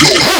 Yo.